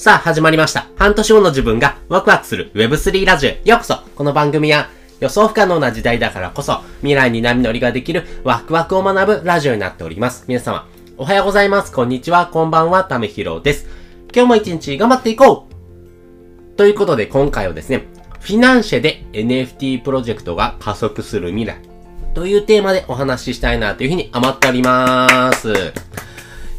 さあ、始まりました。半年後の自分がワクワクする Web3 ラジオへようこそこの番組は予想不可能な時代だからこそ未来に波乗りができるワクワクを学ぶラジオになっております。皆様、おはようございます。こんにちは。こんばんは。ためひろです。今日も一日頑張っていこうということで今回はですね、フィナンシェで NFT プロジェクトが加速する未来というテーマでお話ししたいなというふうに思っております。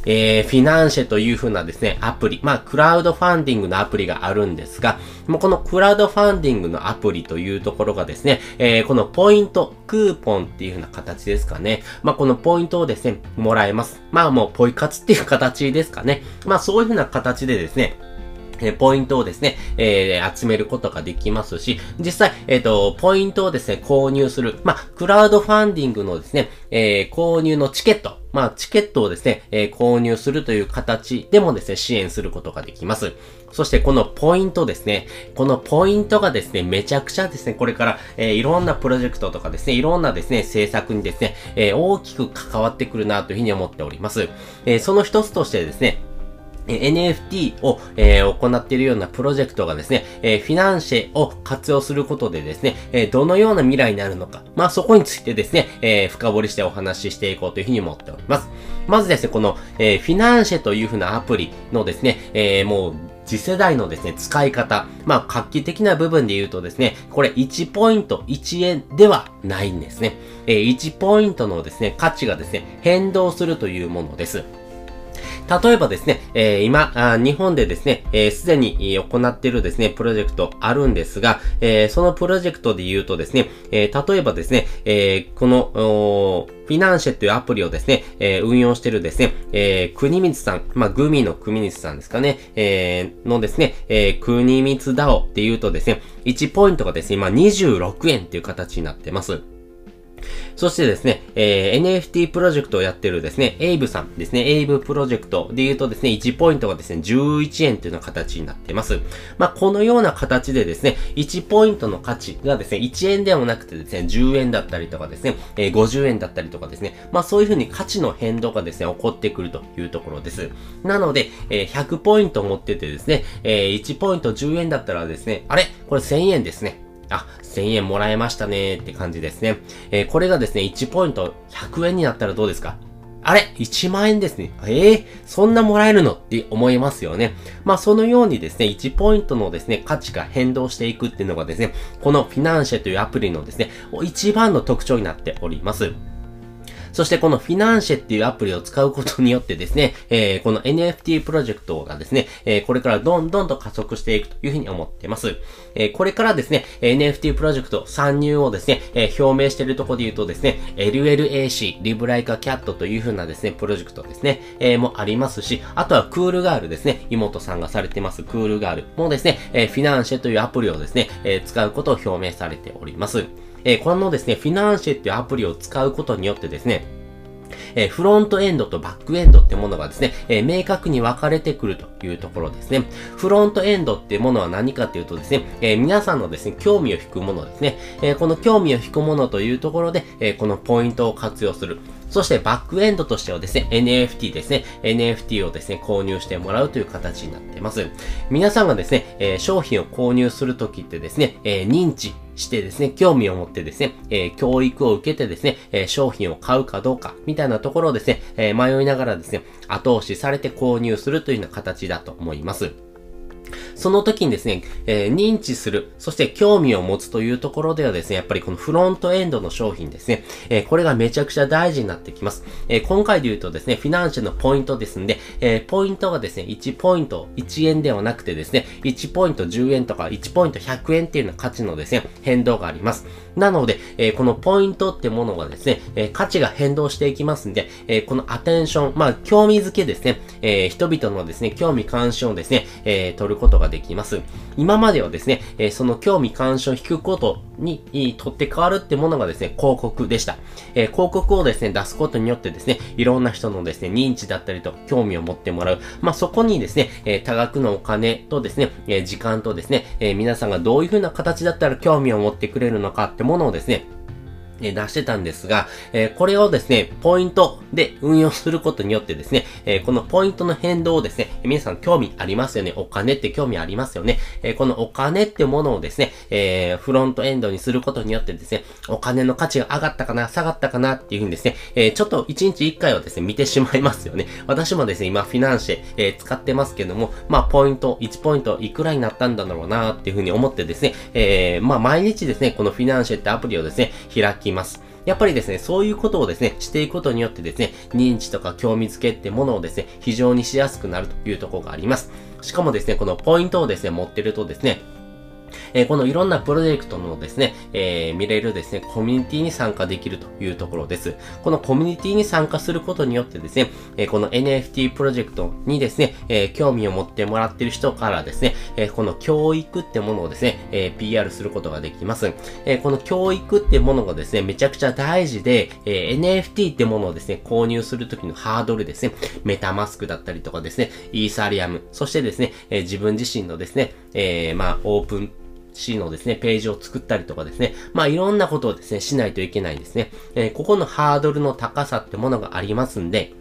えー、フィナンシェというふうなですね、アプリ、まあ、クラウドファンディングのアプリがあるんですが、もうこのクラウドファンディングのアプリというところがですね、えー、このポイント、クーポンっていうふうな形ですかね。まあ、このポイントをですね、もらえます。まあ、もうポイ活っていう形ですかね。まあ、そういうふうな形でですね、えポイントをですね、えー、集めることができますし、実際、えっ、ー、と、ポイントをですね、購入する、まあ、クラウドファンディングのですね、えー、購入のチケット、まあ、チケットをですね、えー、購入するという形でもですね、支援することができます。そしてこのポイントですね。このポイントがですね、めちゃくちゃですね、これから、えー、いろんなプロジェクトとかですね、いろんなですね、政策にですね、えー、大きく関わってくるなというふうに思っております。えー、その一つとしてですね、NFT を、えー、行っているようなプロジェクトがですね、えー、フィナンシェを活用することでですね、えー、どのような未来になるのか、まあそこについてですね、え、深掘りしてお話ししていこうというふうに思っております。まずですね、この、え、フィナンシェというふうなアプリのですね、え、もう次世代のですね、使い方。まあ、画期的な部分で言うとですね、これ1ポイント1円ではないんですね。え、1ポイントのですね、価値がですね、変動するというものです。例えばですね、えー、今、日本でですね、す、えー、で、に行っているですね、プロジェクトあるんですが、えー、そのプロジェクトで言うとですね、えー、例えばですね、えー、この、フィナンシェというアプリをですね、えー、運用しているですね、えー、国光さん、まあ、グミの国光さんですかね、えー、のですね、えー、国光ダオっていうとですね、1ポイントがですね、今26円っていう形になってます。そしてですね、えー、NFT プロジェクトをやってるですね、エイブさんですね、エイブプロジェクトで言うとですね、1ポイントがですね、11円というような形になっています。まあ、このような形でですね、1ポイントの価値がですね、1円ではなくてですね、10円だったりとかですね、えー、50円だったりとかですね、まあ、そういうふうに価値の変動がですね、起こってくるというところです。なので、えー、100ポイント持っててですね、えー、1ポイント10円だったらですね、あれ？これ1000円ですね。あ、1000円もらえましたねって感じですね。えー、これがですね、1ポイント100円になったらどうですか？あれ ?1 万円ですね。ええー、そんなもらえるの？って思いますよね。まあそのようにですね、1ポイントのですね、価値が変動していくっていうのがですね、このフィナンシェというアプリのですね、一番の特徴になっております。そしてこのフィナンシェっていうアプリを使うことによってですね、えー、この NFT プロジェクトがですね、えー、これからどんどんと加速していくというふうに思っています。えー、これからですね、NFT プロジェクト参入をですね、えー、表明しているところで言うとですね、LLAC、リブライカキャットというふうなですね、プロジェクトですね、えー、もありますし、あとはクールガールですね、妹さんがされてますクールガールもですね、えー、フィナンシェというアプリをですね、え、使うことを表明されております。えー、このですね、フィナンシェっていうアプリを使うことによってですね、え、フロントエンドとバックエンドってものがですね、え、明確に分かれてくるというところですね。フロントエンドってものは何かというとですね、え、皆さんのですね、興味を引くものですね。えこの興味を引くものというところで、えこのポイントを活用する。そしてバックエンドとしてはですね、NFT ですね、NFT をですね、購入してもらうという形になっています。皆さんがですね、え商品を購入するときってですね、え認知、してですね、興味を持ってですね、えー、教育を受けてですね、え、商品を買うかどうか、みたいなところをですね、えー、迷いながらですね、後押しされて購入するというような形だと思います。その時にですね、えー、認知する、そして興味を持つというところではですね、やっぱりこのフロントエンドの商品ですね、えー、これがめちゃくちゃ大事になってきます。えー、今回で言うとですね、フィナンシェのポイントですんで、えポイントがですね、1ポイント1円ではなくてですね、1ポイント10円とか1ポイント100円っていうような価値のですね、変動があります。なので、えこのポイントってものがですね、え価値が変動していきますんで、えこのアテンション、まあ、興味づけですね、え人々のですね、興味関心をですね、え取ることができます。今まではですね、えその興味関心を引くことに取って変わるってものがですね、広告でした。え広告をですね、出すことによってですね、いろんな人のですね、認知だったりと興味を持ってもらう。まあ、そこにですね、え多額のお金とですね、え時間とですね、え皆さんがどういう風な形だったら興味を持ってくれるのかってものをですね、え出してたんですが、えこれをですね、ポイントで運用することによってですね、えこのポイントの変動をですね、皆さん興味ありますよね。お金って興味ありますよね。えこのお金ってものをですね、えフロントエンドにすることによってですね、お金の価値が上がったかな、下がったかなっていうふうにですね、えちょっと1日1回はですね、見てしまいますよね。私もですね、今フィナンシェ、え使ってますけども、まあ、ポイント、1ポイントいくらになったんだろうなっていうふうに思ってですね、えまあ、毎日ですね、このフィナンシェってアプリをですね、開きます。やっぱりですね、そういうことをですね、していくことによってですね、認知とか興味づけってものをですね、非常にしやすくなるというところがあります。しかもですね、このポイントをですね、持ってるとですね、え、このいろんなプロジェクトのですね、えー、見れるですね、コミュニティに参加できるというところです。このコミュニティに参加することによってですね、え、この NFT プロジェクトにですね、え興味を持ってもらっている人からですね、えこの教育ってものをですね、え PR することができます。えこの教育ってものがですね、めちゃくちゃ大事で、え NFT ってものをですね、購入するときのハードルですね、メタマスクだったりとかですね、イーサリアム、そしてですね、え自分自身のですね、えまあ、オープン C のですね、ページを作ったりとかですね、まあいろんなことをですね、しないといけないんですね。えー、ここのハードルの高さってものがありますんで、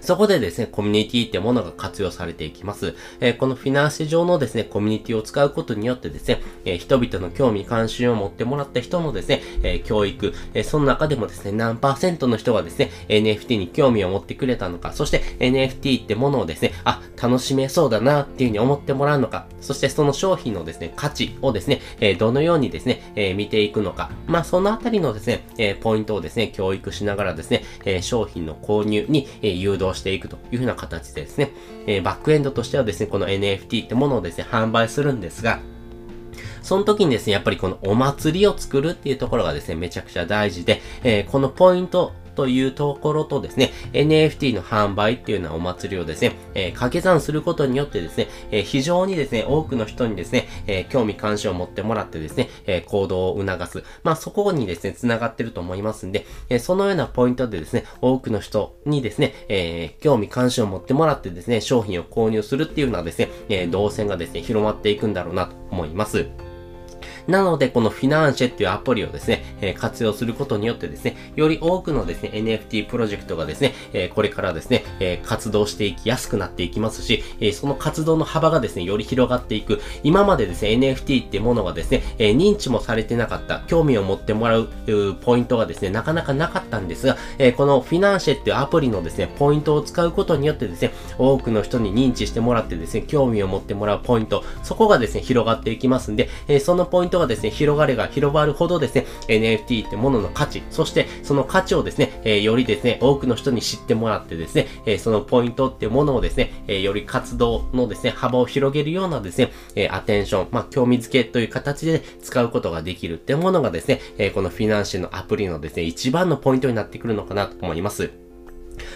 そこでですね、コミュニティってものが活用されていきます。えー、このフィナンシェ上のですね、コミュニティを使うことによってですね、えー、人々の興味関心を持ってもらった人のですね、えー、教育、えその中でもですね、何パーセントの人がですね、NFT に興味を持ってくれたのか、そして NFT ってものをですね、あ、楽しめそうだなっていうふうに思ってもらうのか、そしてその商品のですね、価値をですね、えどのようにですね、え見ていくのか、まあそのあたりのですね、えポイントをですね、教育しながらですね、え商品の購入に、え誘導していくというふうな形でですね、えー、バックエンドとしてはですね、この NFT ってものをですね、販売するんですが、その時にですね、やっぱりこのお祭りを作るっていうところがですね、めちゃくちゃ大事で、えー、このポイントというところとですね、NFT の販売っていうようなお祭りをですね、えー、掛け算することによってですね、えー、非常にですね、多くの人にですね、えー、興味関心を持ってもらってですね、え行動を促す。まあ、そこにですね、繋がってると思いますんで、えそのようなポイントでですね、多くの人にですね、え興味関心を持ってもらってですね、商品を購入するっていうのはですね、え動線がですね、広まっていくんだろうなと思います。なので、このフィナンシェっていうアプリをですね、え、活用することによってですね、より多くのですね、NFT プロジェクトがですね、え、これからですね、え、活動していきやすくなっていきますし、えその活動の幅がですね、より広がっていく。今までですね、NFT ってものがですね、え認知もされてなかった、興味を持ってもらうポイントがですね、なかなかなかったんですが、えこのフィナンシェっていうアプリのですね、ポイントを使うことによってですね、多くの人に認知してもらってですね、興味を持ってもらうポイント、そこがですね、広がっていきますんで、えそのポイントがですね、広がれが広がるほどですね、NFT ってものの価値、そしてその価値をですね、えよりですね、多くの人に知ってもらってですね、えそのポイントっていうものをですね、えより活動のですね、幅を広げるようなですね、えアテンション、まあ、興味づけという形で使うことができるってものがですね、えこのフィナンシェのアプリのですね、一番のポイントになってくるのかなと思います。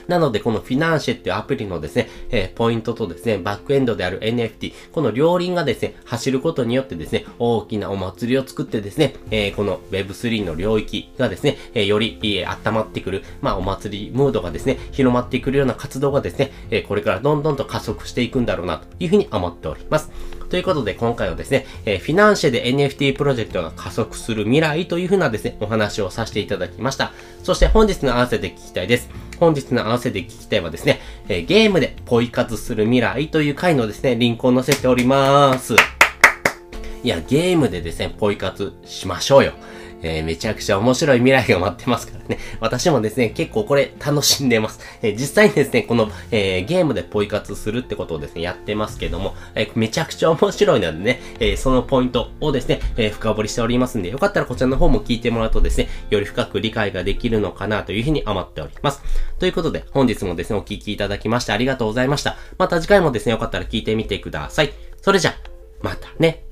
なので、このフィナンシェっていうアプリのですね、えー、ポイントとですね、バックエンドである NFT、この両輪がですね、走ることによってですね、大きなお祭りを作ってですね、えー、この Web3 の領域がですね、えー、より、えー、温まってくる、まあ、お祭りムードがですね、広まってくるような活動がですね、えー、これからどんどんと加速していくんだろうな、というふうに思っております。ということで、今回はですね、えー、フィナンシェで NFT プロジェクトが加速する未来というふうなですね、お話をさせていただきました。そして本日の合わせて聞きたいです。本日の合わせて聞きたいはですね、えー、ゲームでポイ活する未来という回のですね、リンクを載せております。いや、ゲームでですね、ポイ活しましょうよ。えー、めちゃくちゃ面白い未来が待ってますからね。私もですね、結構これ楽しんでます。えー、実際にですね、この、えー、ゲームでポイ活するってことをですね、やってますけども、えめちゃくちゃ面白いのでね、えそのポイントをですね、え深掘りしておりますんで、よかったらこちらの方も聞いてもらうとですね、より深く理解ができるのかなというふうに思っております。ということで、本日もですね、お聞きいただきましてありがとうございました。また次回もですね、よかったら聞いてみてください。それじゃ、またね。